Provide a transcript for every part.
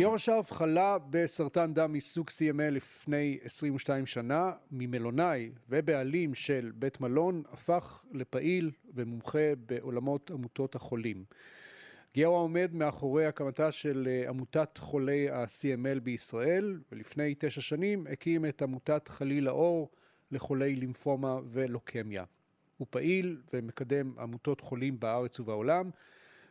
גיורא שרף חלה בסרטן דם מסוג CML לפני 22 שנה, ממלונאי ובעלים של בית מלון, הפך לפעיל ומומחה בעולמות עמותות החולים. גיורא עומד מאחורי הקמתה של אה, עמותת חולי ה-CML בישראל, ולפני תשע שנים הקים את עמותת חליל האור לחולי לימפומה ולוקמיה. הוא פעיל ומקדם עמותות חולים בארץ ובעולם.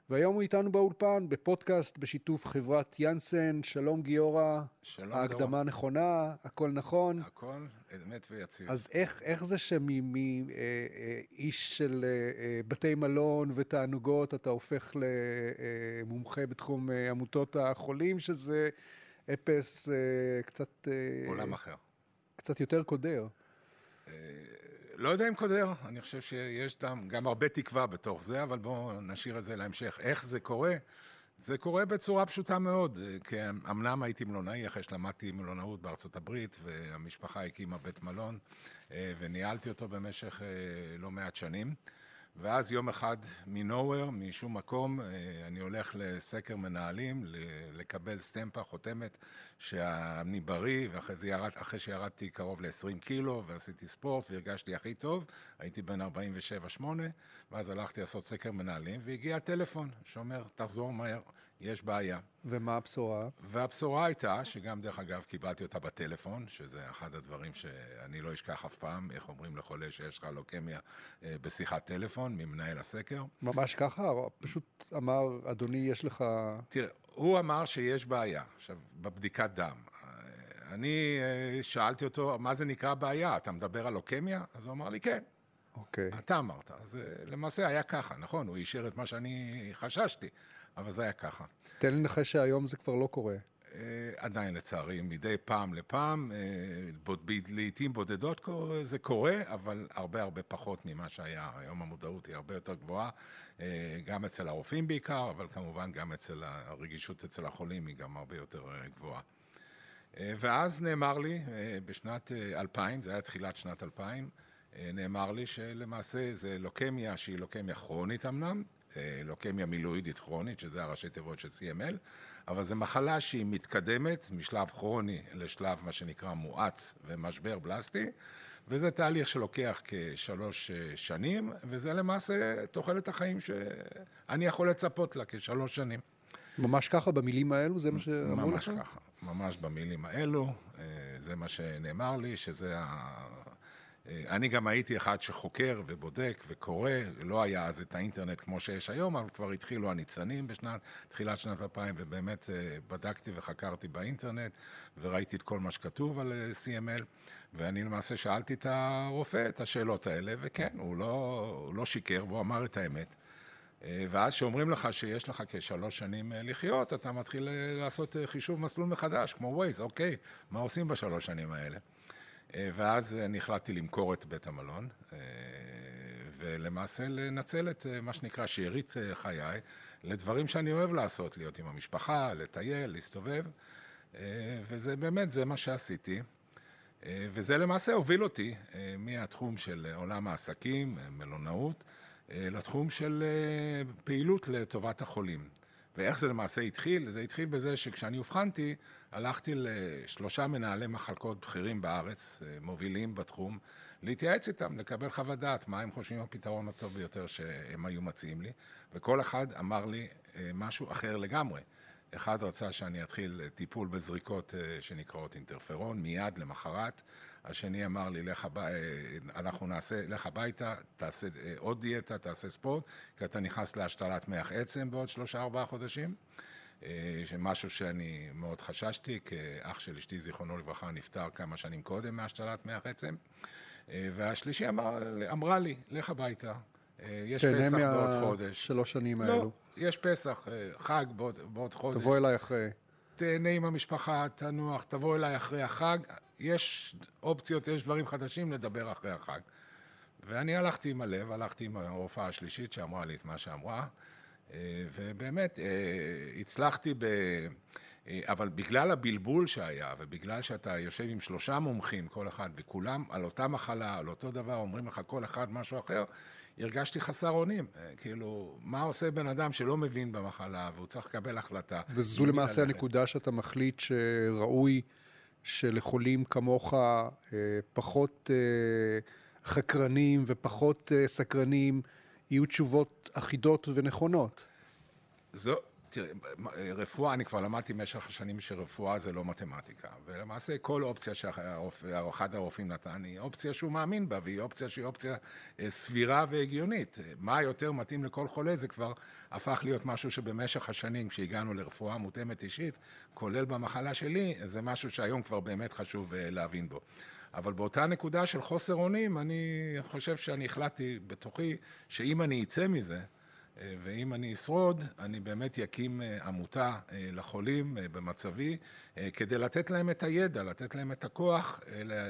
והיום הוא איתנו באולפן, בפודקאסט בשיתוף חברת יאנסן. שלום גיורא. שלום ההקדמה דור. נכונה, הכל נכון. הכל אמת ויציב. אז איך, איך זה שמאיש אה, של אה, בתי מלון ותענוגות אתה הופך למומחה בתחום עמותות החולים, שזה אפס קצת... עולם אחר. קצת יותר קודר. לא יודע אם קודר, אני חושב שיש גם, גם הרבה תקווה בתוך זה, אבל בואו נשאיר את זה להמשך. איך זה קורה? זה קורה בצורה פשוטה מאוד, כי אמנם הייתי מלונאי אחרי שלמדתי מלונאות בארצות הברית, והמשפחה הקימה בית מלון, אה, וניהלתי אותו במשך אה, לא מעט שנים. ואז יום אחד מנוהוור, משום מקום, אה, אני הולך לסקר מנהלים, לקבל סטמפה, חותמת, שאני בריא, ואחרי ירד, שירדתי קרוב ל-20 קילו, ועשיתי ספורט, והרגשתי הכי טוב, הייתי בן 47-8, ואז הלכתי לעשות סקר מנהלים, והגיע טלפון שאומר, תחזור מהר, יש בעיה. ומה הבשורה? והבשורה הייתה, שגם דרך אגב קיבלתי אותה בטלפון, שזה אחד הדברים שאני לא אשכח אף פעם, איך אומרים לחולה שיש לך לוקמיה אה, בשיחת טלפון ממנהל הסקר. ממש ככה? פשוט אמר, אדוני, יש לך... תראה, הוא אמר שיש בעיה, עכשיו, בבדיקת דם. אה, אני אה, שאלתי אותו, מה זה נקרא בעיה? אתה מדבר על לוקמיה? אז הוא אמר לי, כן. אוקיי. אתה אמרת. אז למעשה היה ככה, נכון? הוא אישר את מה שאני חששתי. אבל זה היה ככה. תן לי לנחש שהיום זה כבר לא קורה. Uh, עדיין לצערי, מדי פעם לפעם, בוד, לעיתים בודדות זה קורה, אבל הרבה הרבה פחות ממה שהיה. היום המודעות היא הרבה יותר גבוהה, uh, גם אצל הרופאים בעיקר, אבל כמובן גם אצל הרגישות אצל החולים היא גם הרבה יותר גבוהה. ואז נאמר לי, בשנת uh, 2000, זה היה תחילת שנת 2000, uh, נאמר לי שלמעשה זה לוקמיה שהיא לוקמיה כרונית אמנם, אה, לוקמיה מילואידית כרונית, שזה הראשי תיבות של CML, אבל זו מחלה שהיא מתקדמת משלב כרוני לשלב מה שנקרא מואץ ומשבר בלסטי, וזה תהליך שלוקח כשלוש אה, שנים, וזה למעשה תוחלת החיים שאני יכול לצפות לה כשלוש שנים. ממש ככה, במילים האלו, זה מה שאמרו לך? ממש ככה, ממש במילים האלו, אה, זה מה שנאמר לי, שזה. אה, אני גם הייתי אחד שחוקר ובודק וקורא, לא היה אז את האינטרנט כמו שיש היום, אבל כבר התחילו הניצנים בשנת, תחילת שנת 2000, ובאמת אה, בדקתי וחקרתי באינטרנט, וראיתי את כל מה שכתוב על אה, CML, ואני למעשה שאלתי את הרופא את השאלות האלה, וכן, הוא לא, הוא לא שיקר, והוא אמר את האמת. ואז שאומרים לך שיש לך כשלוש שנים לחיות, אתה מתחיל לעשות חישוב מסלול מחדש, כמו ווייז, אוקיי, מה עושים בשלוש שנים האלה? אה, ואז אני החלטתי למכור את בית המלון, אה, ולמעשה לנצל את אה, מה שנקרא שארית חיי לדברים שאני אוהב לעשות, להיות עם המשפחה, לטייל, להסתובב, וזה באמת, זה מה שעשיתי. וזה למעשה הוביל אותי מהתחום של עולם העסקים, מלונאות, לתחום של פעילות לטובת החולים. ואיך זה למעשה התחיל? זה התחיל בזה שכשאני אובחנתי, הלכתי לשלושה מנהלי מחלקות בכירים בארץ, אה, מובילים בתחום, להתייעץ איתם, לקבל חוות דעת, מה הם חושבים הפתרון הטוב ביותר שהם היו מציעים לי, וכל אחד אמר לי אה, משהו אחר לגמרי. אחד רצה שאני אתחיל טיפול בזריקות אה, שנקראות אינטרפרון, מיד למחרת. השני אמר לי, לך, הבא, אנחנו נעשה, לך הביתה, תעשה עוד דיאטה, תעשה ספורט, כי אתה נכנס להשתלת מח עצם בעוד שלושה ארבעה חודשים. אה, משהו שאני מאוד חששתי, כי אח של אשתי, זיכרונו לברכה, נפטר כמה שנים קודם מהשתלת מח עצם. אה, והשלישי אמר, אמרה לי, לך הביתה, אה, יש פסח מה... בעוד חודש. שלוש שנים לא, האלו. יש פסח, חג בעוד, בעוד חודש. תבוא אליי אחרי. תהנה עם המשפחה, תנוח, תבוא אליי אחרי החג. יש אופציות, יש דברים חדשים לדבר אחרי החג. ואני הלכתי עם הלב, הלכתי עם הרופאה השלישית שאמרה לי את מה שאמרה. אה, ובאמת, אה, הצלחתי ב... אה, אבל בגלל הבלבול שהיה, ובגלל שאתה יושב עם שלושה מומחים, כל אחד, וכולם על אותה מחלה, על אותו דבר, אומרים לך כל אחד משהו אחר, הרגשתי חסר אונים. כאילו, מה עושה בן אדם שלא מבין במחלה והוא צריך לקבל החלטה? וזו למעשה הנקודה שאתה מחליט שראוי שלחולים כמוך פחות חקרנים ופחות סקרנים יהיו תשובות אחידות ונכונות. זו, תראה, רפואה, אני כבר למדתי במשך השנים שרפואה זה לא מתמטיקה, ולמעשה כל אופציה שאחד הרופאים נתן היא אופציה שהוא מאמין בה, והיא אופציה שהיא אופציה אה, סבירה והגיונית. מה יותר מתאים לכל חולה זה כבר הפך להיות משהו שבמשך השנים, כשהגענו לרפואה מותאמת אישית, כולל במחלה שלי, זה משהו שהיום כבר באמת חשוב אה, להבין בו. אבל באותה נקודה של חוסר אונים, אני חושב שאני החלטתי בתוכי שאם אני אצא מזה, אה, ואם אני אשרוד, אני באמת אקים אה, עמותה אה, לחולים במצבי, כדי לתת להם את הידע, לתת להם את הכוח,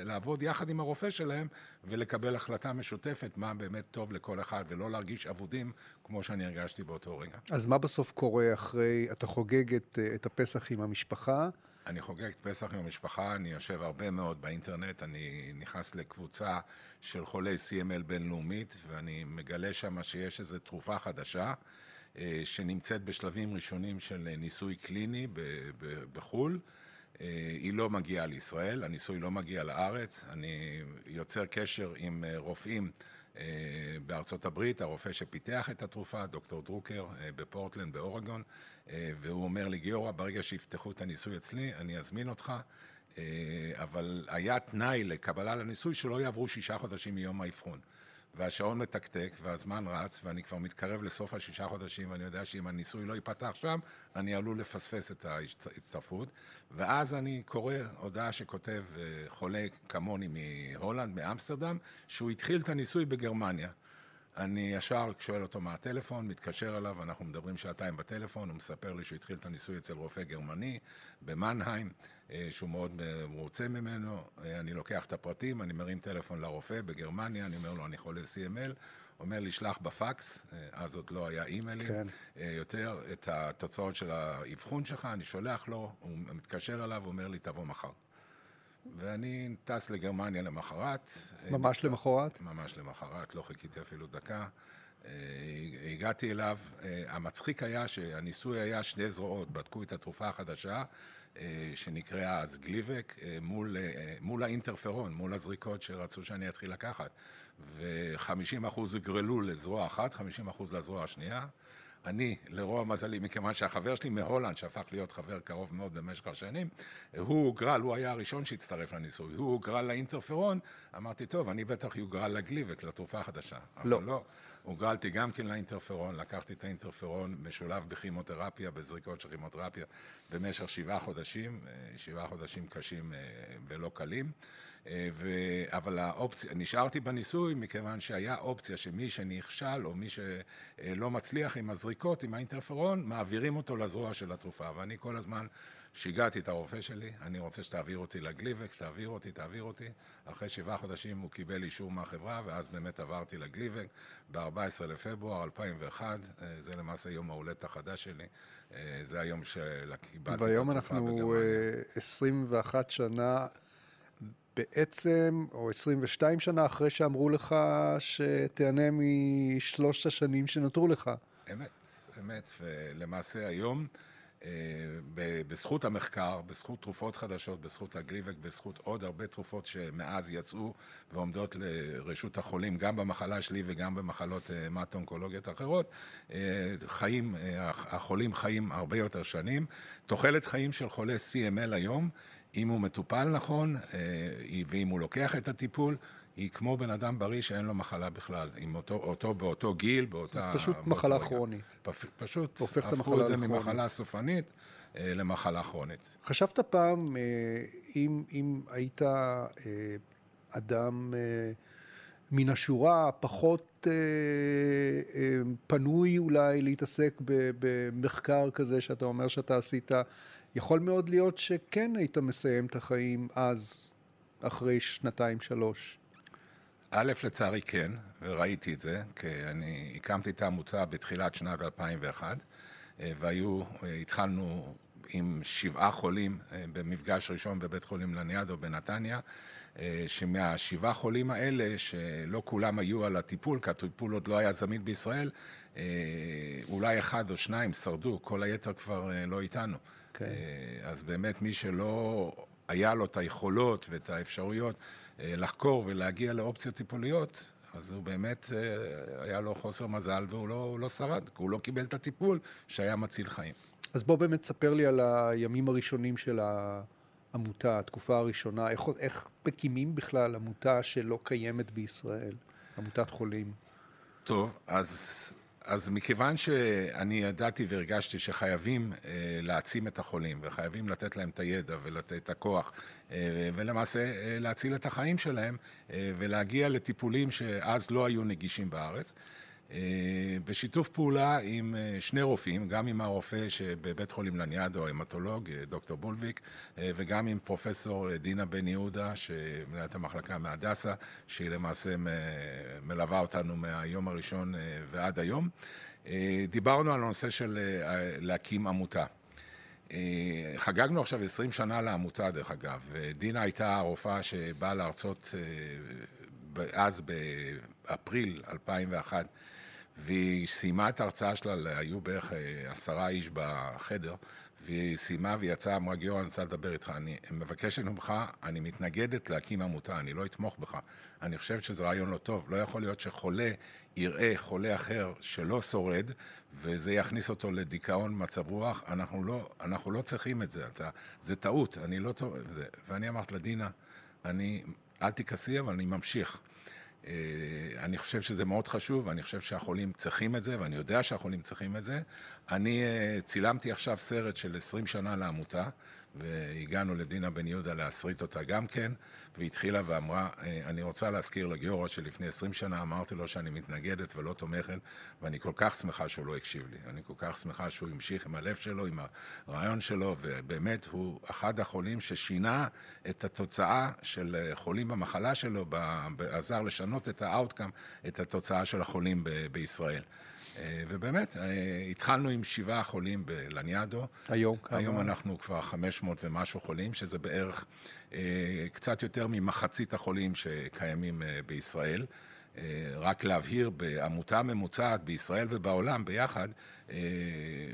לעבוד יחד עם הרופא שלהם ולקבל החלטה משותפת מה באמת טוב לכל אחד, ולא להרגיש אבודים כמו שאני הרגשתי באותו רגע. אז מה בסוף קורה אחרי, אתה חוגג את, את הפסח עם המשפחה? אני חוגג את פסח עם המשפחה, אני יושב הרבה מאוד באינטרנט, אני נכנס לקבוצה של חולי CML בינלאומית, ואני מגלה שם שיש איזו תרופה חדשה, אה, שנמצאת בשלבים ראשונים של ניסוי קליני בחו"ל. אה, היא לא מגיעה לישראל, הניסוי לא מגיע לארץ, אני יוצר קשר עם אה, רופאים בארצות הברית, הרופא שפיתח את התרופה, דוקטור דרוקר אה, בפורטלנד באורגון, אה, והוא אומר לי, גיורא, ברגע שיפתחו את הניסוי אצלי, אני אזמין אותך, אבל היה תנאי לקבלה לניסוי שלא יעברו שישה חודשים מיום האבחון. והשעון מתקתק, והזמן רץ, ואני כבר מתקרב לסוף השישה חודשים, ואני יודע שאם הניסוי לא ייפתח שם, אני עלול לפספס את ההצטרפות. ואז אני קורא הודעה שכותב אה, חולה כמוני מהולנד, מאמסטרדם, שהוא התחיל את הניסוי בגרמניה. אני ישר שואל אותו מה הטלפון, מתקשר אליו, אנחנו מדברים שעתיים בטלפון, הוא מספר לי שהוא התחיל את הניסוי אצל רופא גרמני במנהיים, שהוא מאוד מרוצה ממנו. אה, אני לוקח את הפרטים, אני מרים טלפון לרופא בגרמניה, אני אומר לו, אני חולה CML. אומר לי, שלח בפקס, אה, אז עוד לא היה אימיילים, כן. יותר את התוצאות של האבחון שלך, אני שולח לו, הוא מתקשר אליו, אומר לי, תבוא מחר. ואני טס לגרמניה למחרת. ממש למחרת? ממש למחרת, לא חיכיתי אפילו דקה. אה, הגעתי אליו, אה, המצחיק היה שהניסוי היה שני זרועות, בדקו את התרופה החדשה אה, שנקראה אז גליבק מול, מול האינטרפרון, מול הזריקות שרצו שאני אתחיל לקחת ו-50% הגרלו לזרוע אחת, 50% לזרוע השנייה אני, לרוע מזלי, מכיוון שהחבר שלי מהולנד, שהפך להיות חבר קרוב מאוד במשך השנים, הוא הוגרל, הוא היה הראשון שהצטרף לניסוי, הוא הוגרל לאינטרפרון, אמרתי, טוב, אני בטח יוגרל לגליבק, לתרופה החדשה. לא. אבל לא. הוגרלתי גם כן לאינטרפרון, לקחתי את האינטרפרון משולב בכימותרפיה, בזריקות של כימותרפיה, במשך שבעה חודשים, אה, שבעה חודשים קשים אה, ולא קלים. אה, ו... אבל האופציה, נשארתי בניסוי מכיוון שהיה אופציה שמי שנכשל או מי שלא מצליח עם הזריקות, עם האינטרפרון, מעבירים אותו לזרוע של התרופה. ואני כל הזמן שיגעתי את הרופא שלי, אני רוצה שתעביר אותי לגליבק, תעביר אותי, תעביר אותי. אחרי שבעה חודשים הוא קיבל אישור מהחברה, ואז באמת עברתי לגליבק ב-14 לפברואר 2001, אה, זה למעשה יום ההולדת החדש שלי, אה, זה היום שקיבלתי את התרופה בגרמניה. והיום אנחנו 21 שנה בעצם, או 22 שנה אחרי שאמרו לך שתהנה משלוש השנים שנותרו לך. אמת, אמת, ולמעשה היום, אה, בזכות המחקר, בזכות תרופות חדשות, בזכות הגליבק, בזכות עוד הרבה תרופות שמאז יצאו ועומדות לרשות החולים, גם במחלה שלי וגם במחלות אה, מטו-אונקולוגיות אחרות, אה, חיים, החולים חיים הרבה יותר שנים. תוחלת חיים של חולה CML היום אם הוא מטופל נכון, אה, ואם הוא לוקח את הטיפול, היא כמו בן אדם בריא שאין לו מחלה בכלל, עם אותו, אותו באותו גיל, באותה... פשוט מחלה רגע. כרונית. פ, פשוט הופך את לכרונית. הפכו את זה ממחלה סופנית אה, למחלה כרונית. חשבת פעם, אה, אם, אם היית אדם מן השורה, פחות פנוי אולי להתעסק במחקר כזה שאתה אומר שאתה עשית, יכול מאוד להיות שכן היית מסיים את החיים אז, אחרי שנתיים, שלוש. א', לצערי כן, וראיתי את זה, כי אני הקמתי את העמותה בתחילת שנת 2001, אה, והיו, אה, התחלנו עם שבעה חולים אה, במפגש ראשון בבית חולים לניאדו בנתניה, שמהשבעה חולים האלה, שלא כולם היו על הטיפול, כי הטיפול עוד לא היה זמין בישראל, אולי אחד או שניים שרדו, כל היתר כבר לא איתנו. Okay. כן. אז באמת מי שלא היה לו את היכולות ואת האפשרויות לחקור ולהגיע לאופציות טיפוליות, אז הוא באמת, אה, היה לו חוסר מזל והוא לא, לא שרד, כי הוא לא קיבל את הטיפול שהיה מציל חיים. אז בוא באמת ספר לי על הימים הראשונים של העמותה, התקופה הראשונה, איך, איך מקימים בכלל עמותה שלא קיימת בישראל, עמותת חולים? טוב, אז אז מכיוון שאני ידעתי והרגשתי שחייבים אה, להעצים את החולים וחייבים לתת להם את הידע ולתת את הכוח אה, ולמעשה אה, להציל את החיים שלהם אה, ולהגיע לטיפולים שאז לא היו נגישים בארץ, בשיתוף פעולה עם אה, שני רופאים, גם עם הרופא שבבית חולים לניאדו, ההמטולוג, אה, דוקטור בולביק, וגם עם פרופסור דינה בן יהודה, שמנהלת המחלקה מהדסה, שהיא למעשה מלווה אותנו מהיום הראשון ועד היום. דיברנו על הנושא של להקים עמותה. חגגנו עכשיו 20 שנה לעמותה, דרך אגב. דינה הייתה הרופאה שבאה להרצות אז באפריל 2001 והיא סיימה את ההרצאה שלה, היו בערך אה, עשרה איש בחדר, והיא סיימה והיא יצאה, אמרה, גיורא, אני רוצה לדבר איתך, אני מבקשת ממך, אני מתנגדת להקים עמותה, אני לא אתמוך בך. אני חושבת שזה רעיון לא טוב. לא יכול להיות שחולה יראה חולה אחר שלא שורד, וזה יכניס אותו לדיכאון, מצב רוח. אנחנו לא, אנחנו לא צריכים את זה, אתה, זה טעות, אני לא טוב... ואני אמרתי לדינה, אני, אל תכעסי, אבל אני ממשיך. אה, אני חושב שזה מאוד חשוב, אני חושב שהחולים צריכים את זה, ואני יודע שהחולים צריכים את זה. אני אה, צילמתי עכשיו סרט של 20 שנה לעמותה, והגענו לדינה בן יהודה להסריט אותה גם כן, והתחילה ואמרה, אה, אני רוצה להזכיר לגיורא שלפני 20 שנה אמרתי לו שאני מתנגדת ולא תומכת, ואני כל כך שמחה שהוא לא הקשיב לי. אני כל כך שמחה שהוא המשיך עם הלב שלו, עם הרעיון שלו, ובאמת הוא אחד החולים ששינה את התוצאה של חולים במחלה שלו, עזר לשנות את ה-outcome, את התוצאה של החולים בישראל. אה, ובאמת, אה, התחלנו עם שבעה חולים בלניאדו. היום כמה? היום אנחנו כבר 500 ומשהו חולים, שזה בערך אה, קצת יותר ממחצית החולים שקיימים בישראל. רק להבהיר, בעמותה ממוצעת בישראל ובעולם ביחד,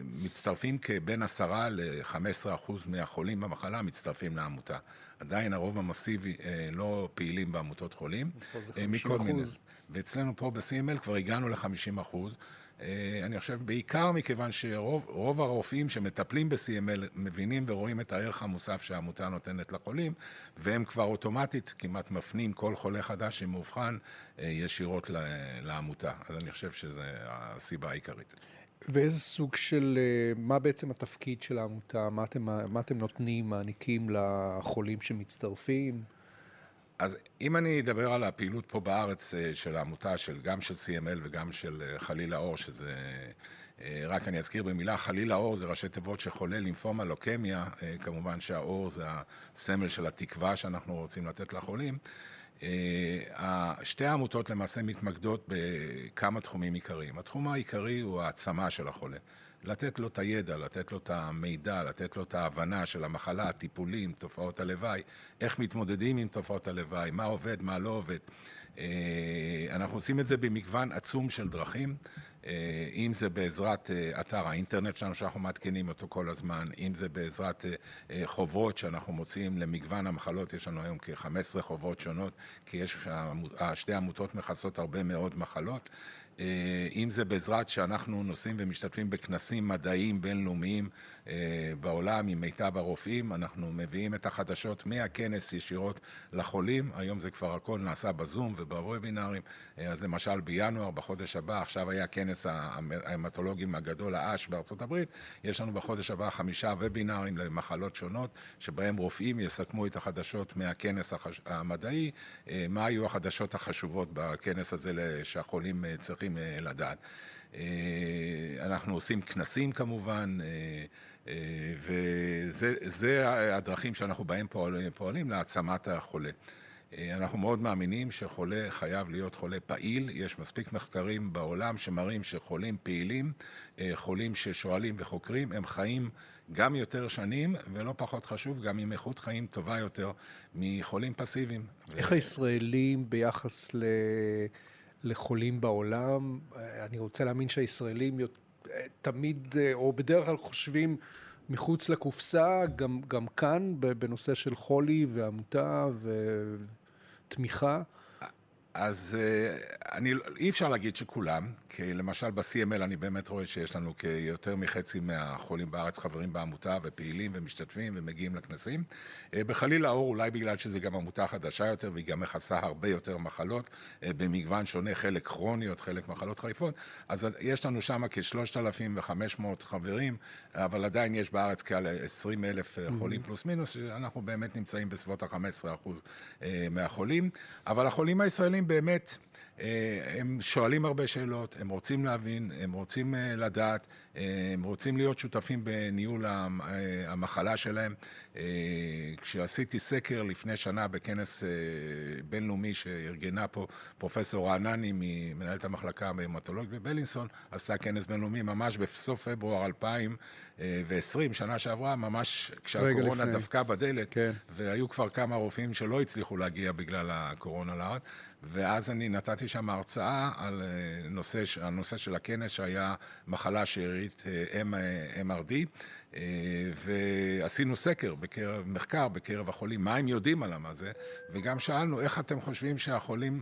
מצטרפים כבין עשרה ל-15 אחוז מהחולים במחלה מצטרפים לעמותה. עדיין הרוב המסיבי לא פעילים בעמותות חולים. פה זה 50 אחוז. ואצלנו פה ב-CML כבר הגענו ל-50 אחוז. אה, אני חושב בעיקר מכיוון שרוב הרופאים שמטפלים ב-CML מבינים ורואים את הערך המוסף שהעמותה נותנת לחולים, והם כבר אוטומטית כמעט מפנים כל חולה חדש שמאובחן אה, ישירות לעמותה. אז אני חושב שזו הסיבה העיקרית. ואיזה סוג של, אה, מה בעצם התפקיד של העמותה? מה אתם, מה אתם נותנים, מעניקים לחולים שמצטרפים? אז אם אני אדבר על הפעילות פה בארץ אה, של העמותה, של, גם של CML וגם של אה, חלילה אור, שזה... אה, רק אני אזכיר במילה, חלילה אור זה ראשי תיבות שחולל לימפומה לוקמיה, כמובן שהאור זה הסמל של התקווה שאנחנו רוצים לתת לחולים. שתי העמותות למעשה מתמקדות בכמה תחומים עיקריים. התחום העיקרי הוא העצמה של החולה. לתת לו את הידע, לתת לו את המידע, לתת לו את ההבנה של המחלה, הטיפולים, תופעות הלוואי, איך מתמודדים עם תופעות הלוואי, מה עובד, מה לא עובד. אה, אנחנו עושים את זה במגוון עצום של דרכים, אה, אם זה בעזרת אה, אתר האינטרנט שלנו שאנחנו מעדכנים אותו כל הזמן, אם זה בעזרת חוברות שאנחנו מוציאים למגוון המחלות, יש לנו היום כ-15 חוברות שונות, כי יש, שתי עמותות מכסות הרבה מאוד מחלות. אה, אם זה בעזרת שאנחנו נוסעים ומשתתפים בכנסים מדעיים בינלאומיים בעולם עם מיטב הרופאים, אנחנו מביאים את החדשות מהכנס ישירות לחולים, היום זה כבר הכל נעשה בזום ובוובינרים, אה, אז למשל בינואר, בחודש הבא, עכשיו היה כנס ההמטולוגים הגדול, האש בארצות הברית, יש לנו בחודש הבא חמישה וובינרים למחלות שונות, שבהם רופאים יסכמו את החדשות מהכנס המדעי, מה היו החדשות החשובות בכנס הזה שהחולים צריכים לדעת. אנחנו עושים כנסים כמובן, וזה הדרכים שאנחנו בהם פועלים, פועלים להעצמת החולה. אנחנו מאוד מאמינים שחולה חייב להיות חולה פעיל. יש מספיק מחקרים בעולם שמראים שחולים פעילים, חולים ששואלים וחוקרים, הם חיים גם יותר שנים, ולא פחות חשוב, גם עם איכות חיים טובה יותר מחולים פסיביים. איך ו... הישראלים ביחס ל... לחולים בעולם? אני רוצה להאמין שהישראלים תמיד, או בדרך כלל חושבים מחוץ לקופסה, גם, גם כאן, בנושא של חולי ועמותה ותמיכה. אז אה, אני, אי אפשר להגיד שכולם, כי למשל ב-CML אני באמת רואה שיש לנו כיותר מחצי מהחולים בארץ חברים בעמותה ופעילים ומשתתפים ומגיעים לכנסים. אה, בחליל האור, אולי בגלל שזו גם עמותה חדשה יותר והיא גם מכסה הרבה יותר מחלות אה, במגוון שונה, חלק כרוניות, חלק מחלות חריפות, אז יש לנו שם כ-3,500 חברים, אבל עדיין יש בארץ כ-20 אלף חולים mm-hmm. פלוס מינוס, שאנחנו באמת נמצאים בסביבות ה-15% מהחולים, אבל החולים הישראלים באמת, אה, הם שואלים הרבה שאלות, הם רוצים להבין, הם רוצים אה, לדעת, אה, הם רוצים להיות שותפים בניהול המחלה שלהם. כשעשיתי סקר לפני שנה בכנס בינלאומי שארגנה פה פרופסור רענני, מנהלת המחלקה בהמטולוגיה בבלינסון, עשתה כנס בינלאומי ממש בסוף פברואר 2020, שנה שעברה, ממש כשהקורונה דפקה בדלת, כן. והיו כבר כמה רופאים שלא הצליחו להגיע בגלל הקורונה לארץ. ואז אני נתתי שם הרצאה על אה, נושא, הנושא של הכנס שהיה מחלה שארית אה, MRD, אה, ועשינו סקר, בקרב, מחקר בקרב החולים, מה הם יודעים על מה זה, וגם שאלנו איך אתם חושבים שהחולים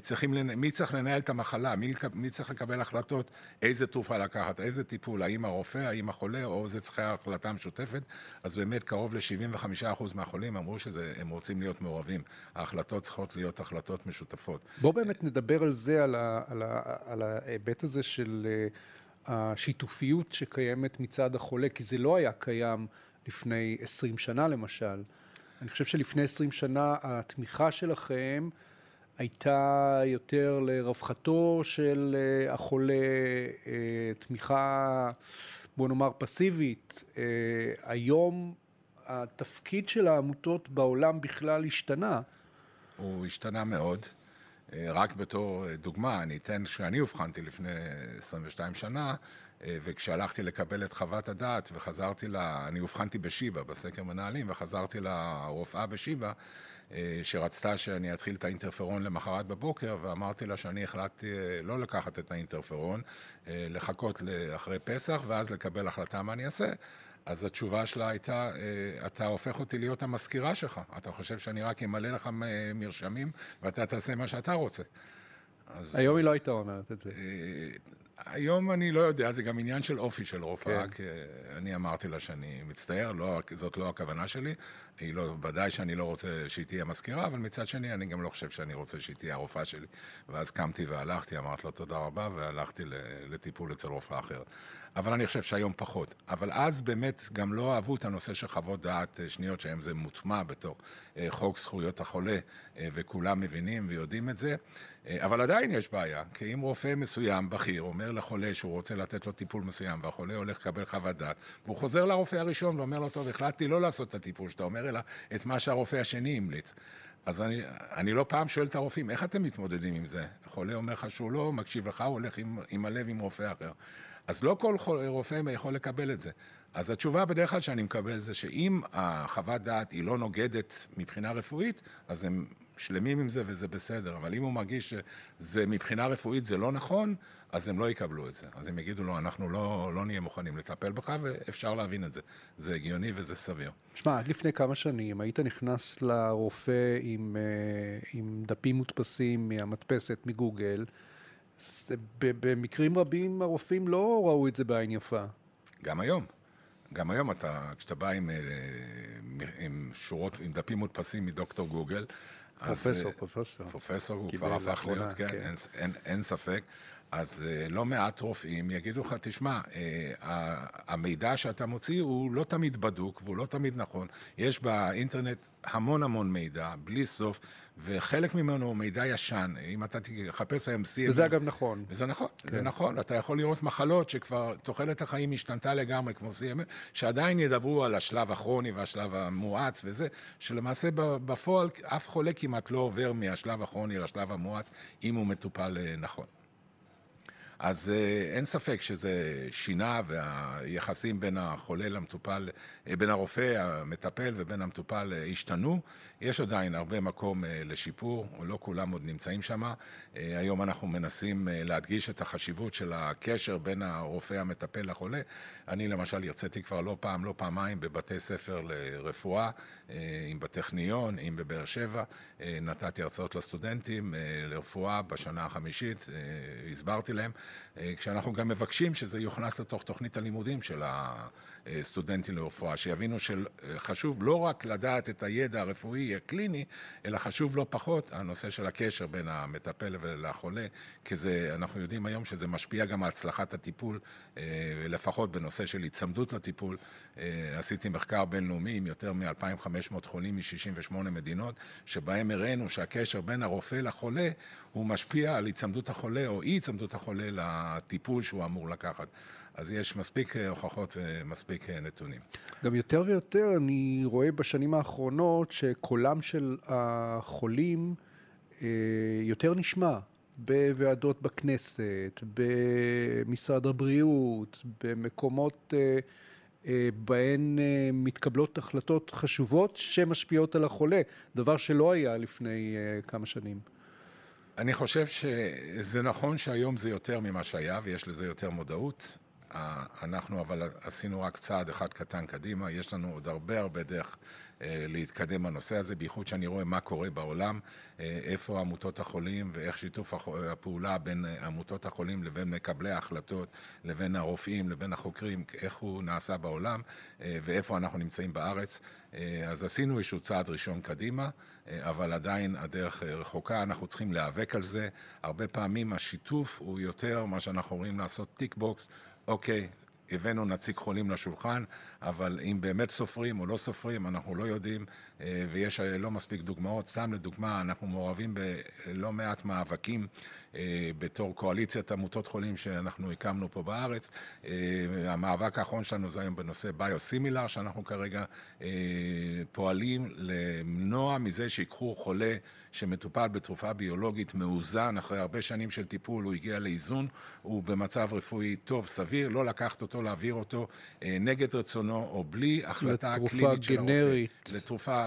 צריכים, מי צריך לנהל את המחלה, מי, מי צריך לקבל החלטות, איזה תרופה לקחת, איזה טיפול, האם הרופא, האם החולה, או זה צריכה החלטה משותפת, אז באמת קרוב ל-75% מהחולים אמרו שהם רוצים להיות מעורבים. ההחלטות צריכות להיות החלטות משותפות. בוא באמת נדבר על זה, על, על, על ההיבט הזה של השיתופיות שקיימת מצד החולה, כי זה לא היה קיים לפני 20 שנה למשל. אני חושב שלפני 20 שנה התמיכה שלכם הייתה יותר לרווחתו של אה, החולה, אה, תמיכה, בוא נאמר, פסיבית. אה, היום התפקיד של העמותות בעולם בכלל השתנה. הוא השתנה מאוד. רק בתור דוגמה, אני אתן שאני אובחנתי לפני 22 שנה, וכשהלכתי לקבל את חוות הדעת וחזרתי ל... אני אובחנתי בשיבא, בסקר מנהלים, וחזרתי לרופאה בשיבא, אה, שרצתה שאני אתחיל את האינטרפרון למחרת בבוקר, ואמרתי לה שאני החלטתי אה, לא לקחת את האינטרפרון, אה, לחכות אחרי פסח, ואז לקבל החלטה מה אני אעשה. אז התשובה שלה הייתה, אתה הופך אותי להיות המזכירה שלך. אתה חושב שאני רק אמלא לך מרשמים ואתה תעשה מה שאתה רוצה. אז... היום היא לא הייתה אומרת את זה. היום אני לא יודע, זה גם עניין של אופי של רופאה, כן. כי אני אמרתי לה שאני מצטער, לא, זאת לא הכוונה שלי. היא לא, ודאי שאני לא רוצה שהיא תהיה מזכירה, אבל מצד שני, אני גם לא חושב שאני רוצה שהיא תהיה הרופאה שלי. ואז קמתי והלכתי, אמרתי לו תודה רבה, והלכתי לטיפול אצל רופאה אחרת. אבל אני חושב שהיום פחות. אבל אז באמת גם לא אהבו את הנושא של חוות דעת אה, שניות, שהיום זה מוטמע בתור אה, חוק זכויות החולה, אה, וכולם מבינים ויודעים את זה. אבל עדיין יש בעיה, כי אם רופא מסוים, בכיר, אומר לחולה שהוא רוצה לתת לו טיפול מסוים, והחולה הולך לקבל חוות דעת, והוא חוזר לרופא הראשון ואומר לו, טוב, החלטתי לא לעשות את הטיפול שאתה אומר, אלא את מה שהרופא השני המליץ. אז אני, אני לא פעם שואל את הרופאים, איך אתם מתמודדים עם זה? החולה אומר לך שהוא לא מקשיב לך, הוא הולך עם, עם הלב עם רופא אחר. אז לא כל רופא יכול לקבל את זה. אז התשובה בדרך כלל שאני מקבל זה שאם החוות דעת היא לא נוגדת מבחינה רפואית, אז הם שלמים עם זה וזה בסדר. אבל אם הוא מרגיש שזה מבחינה רפואית זה לא נכון, אז הם לא יקבלו את זה. אז הם יגידו לו, אנחנו לא, לא נהיה מוכנים לטפל בך, ואפשר להבין את זה. זה הגיוני וזה סביר. שמע, עד לפני כמה שנים היית נכנס לרופא עם, אה, עם דפים מודפסים מהמדפסת מגוגל, במקרים רבים הרופאים לא ראו את זה בעין יפה. גם היום. גם היום אתה, כשאתה בא עם, אה, עם שורות, עם דפים מודפסים מדוקטור גוגל, פרופסור, אז, פרופסור. פרופסור, הוא כבר הפך להיות, כן, כן. אין, אין, אין ספק. אז אה, לא מעט רופאים יגידו לך, תשמע, אה, המידע שאתה מוציא הוא לא תמיד בדוק והוא לא תמיד נכון. יש באינטרנט המון המון מידע, בלי סוף, וחלק ממנו הוא מידע ישן. אם אתה תחפש היום CML... וזה אגב נכון. וזה נכון, כן. זה נכון. אתה יכול לראות מחלות שכבר תוחלת החיים השתנתה לגמרי, כמו CML, שעדיין ידברו על השלב הכרוני והשלב המואץ וזה, שלמעשה בפועל אף חולה כמעט לא עובר מהשלב הכרוני לשלב המואץ, אם הוא מטופל אה, נכון. אז אה, אין ספק שזה שינה והיחסים בין החולה למטופל, אה, בין הרופא המטפל ובין המטופל אה, השתנו. יש עדיין הרבה מקום לשיפור, לא כולם עוד נמצאים שם. היום אנחנו מנסים להדגיש את החשיבות של הקשר בין הרופא המטפל לחולה. אני למשל הרציתי כבר לא פעם, לא פעמיים בבתי ספר לרפואה, אם בטכניון, אם בבאר שבע. נתתי הרצאות לסטודנטים לרפואה בשנה החמישית, הסברתי להם. אה, כשאנחנו גם מבקשים שזה יוכנס לתוך תוכנית הלימודים של הסטודנטים לרפואה, שיבינו שחשוב לא רק לדעת את הידע הרפואי הקליני, אלא חשוב לא פחות הנושא של הקשר בין המטפל ולחולה, כי זה, אנחנו יודעים היום שזה משפיע גם על הצלחת הטיפול, אה, לפחות בנושא של היצמדות לטיפול. אה, עשיתי מחקר בינלאומי עם יותר מ-2,500 חולים מ-68 מדינות, שבהם הראינו שהקשר בין הרופא לחולה הוא משפיע על היצמדות החולה או אי היצמדות החולה לטיפול שהוא אמור לקחת. אז יש מספיק אה, הוכחות ומספיק אה, נתונים. גם יותר ויותר אני רואה בשנים האחרונות שקולם של החולים יותר נשמע. בוועדות בכנסת, במשרד הבריאות, במקומות אה, בהן אה, מתקבלות החלטות חשובות שמשפיעות על החולה, דבר שלא היה לפני אה, כמה שנים. אני חושב שזה נכון שהיום זה יותר ממה שהיה ויש לזה יותר מודעות. אנחנו אבל עשינו רק צעד אחד קטן קדימה, יש לנו עוד הרבה הרבה דרך אה, להתקדם בנושא הזה, בייחוד שאני רואה מה קורה בעולם, אה, איפה עמותות החולים ואיך שיתוף הפעולה בין אה, עמותות החולים לבין מקבלי ההחלטות, לבין הרופאים, לבין החוקרים, איך הוא נעשה בעולם ואיפה אנחנו נמצאים בארץ. אז עשינו איזשהו צעד ראשון קדימה, אבל עדיין הדרך רחוקה, אנחנו צריכים להיאבק על זה. הרבה פעמים השיתוף הוא יותר מה שאנחנו אומרים לעשות tick box, אוקיי, הבאנו נציג חולים לשולחן, אבל אם באמת סופרים או לא סופרים, אנחנו לא יודעים, אה, ויש אה, לא מספיק דוגמאות. סתם לדוגמה, אנחנו מעורבים בלא מעט מאבקים אה, בתור קואליציית עמותות חולים שאנחנו הקמנו פה בארץ. המאבק האחרון שלנו זה היום בנושא ביוסימילר, שאנחנו כרגע פועלים למנוע מזה שיקחו חולה שמטופל בתרופה ביולוגית מאוזן, אחרי הרבה שנים של טיפול הוא הגיע לאיזון, הוא במצב רפואי טוב, סביר, לא לקחת אותו, להעביר אותו נגד רצונו. או בלי החלטה קלינית של הרופא. גנרית. לתרופה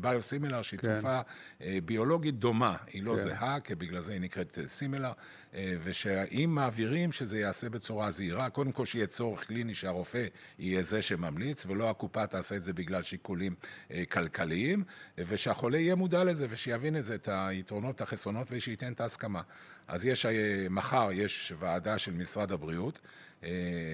ביוסימילר, שהיא כן. תרופה אה, ביולוגית דומה. היא לא כן. זהה, כי בגלל זה היא נקראת סימילר, אה, ושאם מעבירים, שזה ייעשה בצורה זהירה, קודם כל שיהיה צורך קליני שהרופא יהיה זה שממליץ, ולא הקופה תעשה את זה בגלל שיקולים אה, כלכליים, ושהחולה יהיה מודע לזה ושיבין את זה, את היתרונות, החסרונות, ושייתן את ההסכמה. אז יש, מחר יש ועדה של משרד הבריאות, אה,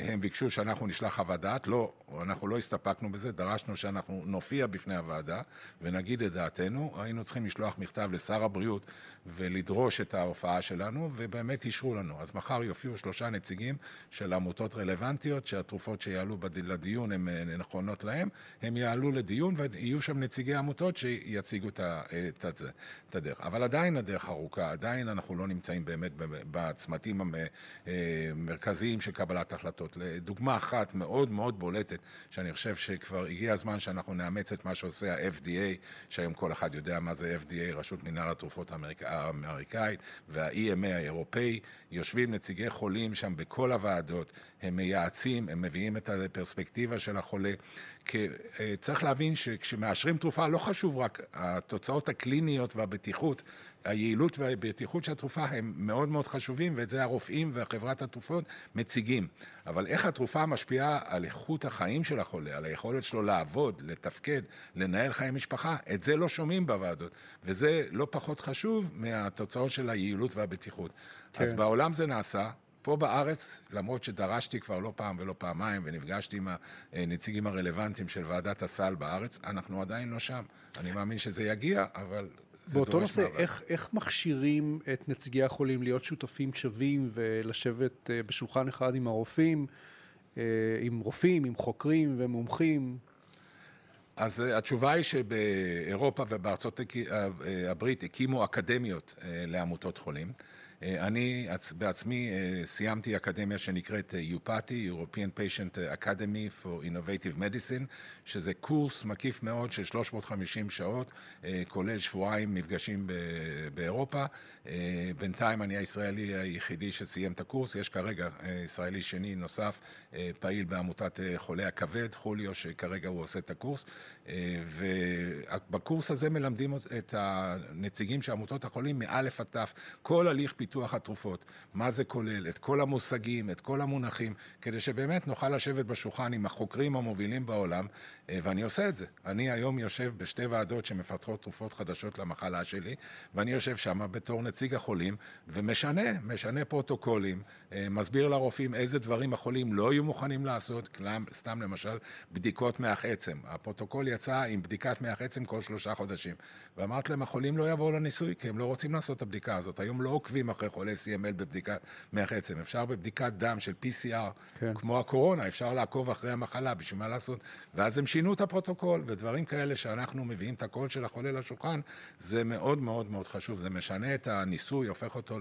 הם ביקשו שאנחנו נשלח חוות דעת, לא, אנחנו לא הסתפקנו בזה, דרשנו שאנחנו נופיע בפני הוועדה ונגיד את דעתנו, היינו צריכים לשלוח מכתב לשר הבריאות ולדרוש את ההופעה שלנו, ובאמת אישרו לנו. אז מחר יופיעו שלושה נציגים של עמותות רלוונטיות, שהתרופות שיעלו לדיון הן אה, נכונות להם, הם יעלו לדיון ויהיו שם נציגי עמותות שיציגו את הדרך. אבל עדיין הדרך ארוכה, עדיין אנחנו לא נמצאים באמת בצמתים המרכזיים של קבלת קבלת החלטות. לדוגמה אחת מאוד מאוד בולטת, שאני חושב שכבר הגיע הזמן שאנחנו נאמץ את מה שעושה ה-FDA, שהיום כל אחד יודע מה זה FDA, רשות מנהל התרופות האמריקאית, וה-EMA האירופאי, יושבים נציגי חולים שם בכל הוועדות, הם מייעצים, הם מביאים את הפרספקטיבה של החולה. כי אה, צריך להבין שכשמאשרים תרופה לא חשוב רק התוצאות הקליניות והבטיחות, היעילות והבטיחות של התרופה הם מאוד מאוד חשובים, ואת זה הרופאים וחברת התרופות מציגים. אבל איך התרופה משפיעה על איכות החיים של החולה, על היכולת שלו לעבוד, לתפקד, לנהל חיי משפחה, את זה לא שומעים בוועדות. וזה לא פחות חשוב מהתוצאות של היעילות והבטיחות. כן. אז בעולם זה נעשה, פה בארץ, למרות שדרשתי כבר לא פעם ולא פעמיים ונפגשתי עם הנציגים הרלוונטיים של ועדת הסל בארץ, אנחנו עדיין לא שם. אני מאמין שזה יגיע, אבל באותו נושא, איך, איך מכשירים את נציגי החולים להיות שותפים שווים ולשבת אה, בשולחן אחד עם הרופאים, אה, עם רופאים, עם חוקרים ומומחים? אז התשובה היא שבאירופה ובארצות הברית הקימו אקדמיות לעמותות חולים. אה, אני בעצמי אה, סיימתי אקדמיה שנקראת יופאטי, אה, European Patient Academy for Innovative Medicine, שזה קורס מקיף מאוד של 350 שעות, כולל שבועיים מפגשים באירופה. בינתיים אני הישראלי היחידי שסיים את הקורס, יש כרגע ישראלי שני נוסף, פעיל בעמותת חולי הכבד, חוליו, שכרגע הוא עושה את הקורס, ובקורס הזה מלמדים את הנציגים של עמותות החולים מאלף עד תף, כל הליך פיתוח. פיתוח התרופות, מה זה כולל, את כל המושגים, את כל המונחים, כדי שבאמת נוכל לשבת בשולחן עם החוקרים המובילים בעולם, אה, ואני עושה את זה. אני היום יושב בשתי ועדות שמפתחות תרופות חדשות למחלה שלי, ואני יושב שם בתור נציג החולים, ומשנה, משנה פרוטוקולים, אה, מסביר לרופאים איזה דברים החולים לא יהיו מוכנים לעשות, סתם למשל בדיקות מח עצם. הפרוטוקול יצא עם בדיקת מח עצם כל שלושה חודשים. ואמרתי להם, החולים לא יבואו לניסוי, כי הם לא רוצים לעשות את הבדיקה הזאת. היום לא עוקבים אחרי חולי CML בבדיקת מח עצם. אפשר בבדיקת דם של PCR, כן. כמו הקורונה, אפשר לעקוב אחרי המחלה, בשביל מה לעשות? ואז הם שינו את הפרוטוקול, ודברים כאלה שאנחנו מביאים את הקול של החולה לשולחן, זה מאוד מאוד מאוד חשוב. זה משנה את הניסוי, הופך אותו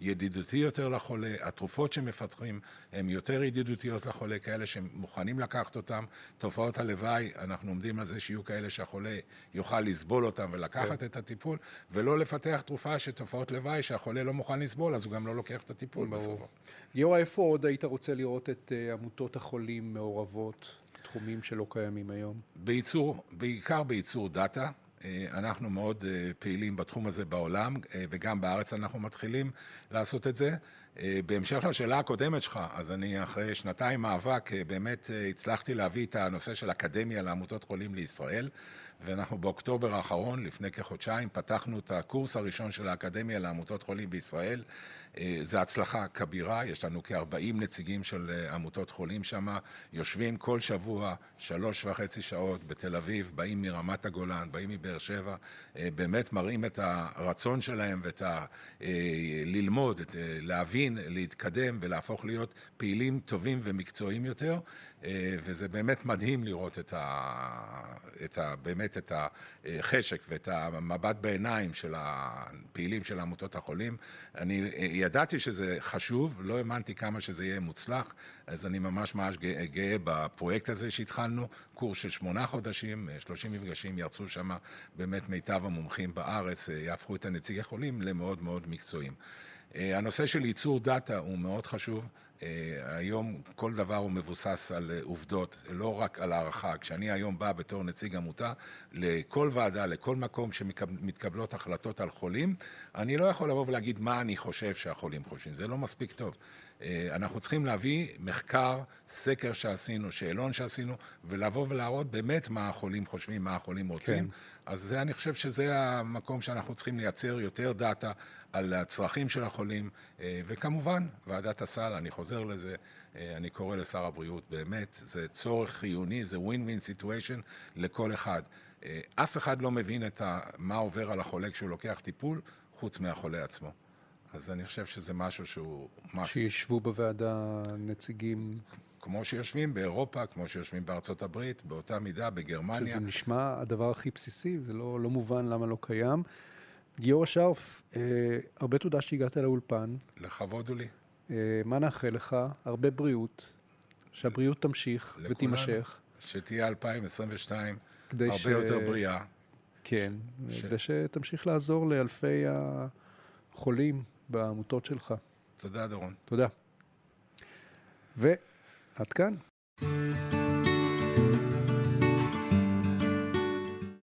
לידידותי יותר לחולה. התרופות שמפתחים הן יותר ידידותיות לחולה, כאלה שמוכנים לקחת אותן. תופעות הלוואי, אנחנו עומדים על זה שיהיו כאלה שהחולה יוכל לסבול אותן ולקחת כן. את הטיפול, ולא לפתח תרופה שתופעות לוואי שהחולה לא מוכן לסבול, אז הוא גם לא לוקח את הטיפול בסופו. גיורא, איפה עוד היית רוצה לראות את uh, עמותות החולים מעורבות, תחומים שלא קיימים היום? בייצור, בעיקר בייצור דאטה. אה, אנחנו מאוד אה, פעילים בתחום הזה בעולם, וגם בארץ אנחנו מתחילים לעשות את זה. בהמשך לשאלה הקודמת שלך, אז אני אחרי שנתיים מאבק באמת הצלחתי להביא את הנושא של אקדמיה לעמותות חולים לישראל. ואנחנו באוקטובר האחרון, לפני כחודשיים, פתחנו את הקורס הראשון של האקדמיה לעמותות חולים בישראל. אה, זו הצלחה כבירה, יש לנו כ-40 נציגים של אה, עמותות חולים שם, יושבים כל שבוע שלוש וחצי שעות בתל אביב, באים מרמת הגולן, באים מבאר שבע, אה, באמת מראים את הרצון שלהם ואת ה... ללמוד, את... להבין, להתקדם ולהפוך להיות פעילים טובים ומקצועיים יותר. וזה באמת מדהים לראות את ה, את ה, באמת את החשק ואת המבט בעיניים של הפעילים של עמותות החולים. אני ידעתי שזה חשוב, לא האמנתי כמה שזה יהיה מוצלח, אז אני ממש ממש גאה, גאה בפרויקט הזה שהתחלנו, קורס של שמונה חודשים, 30 מפגשים, ירצו שם באמת מיטב המומחים בארץ, אה, יהפכו את הנציגי חולים למאוד מאוד מקצועיים. אה, הנושא של ייצור דאטה הוא מאוד חשוב. אה, היום כל דבר הוא מבוסס על אה, עובדות, לא רק על הערכה. כשאני היום בא בתור נציג עמותה, לכל ועדה, לכל מקום שמתקבלות החלטות על חולים, אני לא יכול לבוא ולהגיד מה אני חושב שהחולים חושבים, זה לא מספיק טוב. אה, אנחנו צריכים להביא מחקר, סקר שעשינו, שאלון שעשינו, ולבוא ולהראות באמת מה החולים חושבים, מה החולים רוצים. כן. אז זה, אני חושב שזה המקום שאנחנו צריכים לייצר יותר דאטה על הצרכים של החולים, אה, וכמובן, ועדת הסל, אני חוזר לזה, אה, אני קורא לשר הבריאות, באמת, זה צורך חיוני, זה win-win situation לכל אחד. אף אחד לא מבין את ה, מה עובר על החולה כשהוא לוקח טיפול, חוץ מהחולה עצמו. אז אני חושב שזה משהו שהוא must. שישבו בוועדה נציגים... כמו שיושבים באירופה, כמו שיושבים בארצות הברית, באותה מידה, בגרמניה. שזה נשמע הדבר הכי בסיסי, זה לא, לא מובן למה לא קיים. גיורא שרף, אה, הרבה תודה שהגעת לאולפן. לכבוד הוא לי. אה, מה נאחל לך? הרבה בריאות, שהבריאות תמשיך לכולנו, ותימשך. שתהיה 2022 הרבה ש... יותר בריאה. כן, ש... כדי שתמשיך לעזור לאלפי החולים בעמותות שלך. תודה, דורון. תודה. ועד כאן.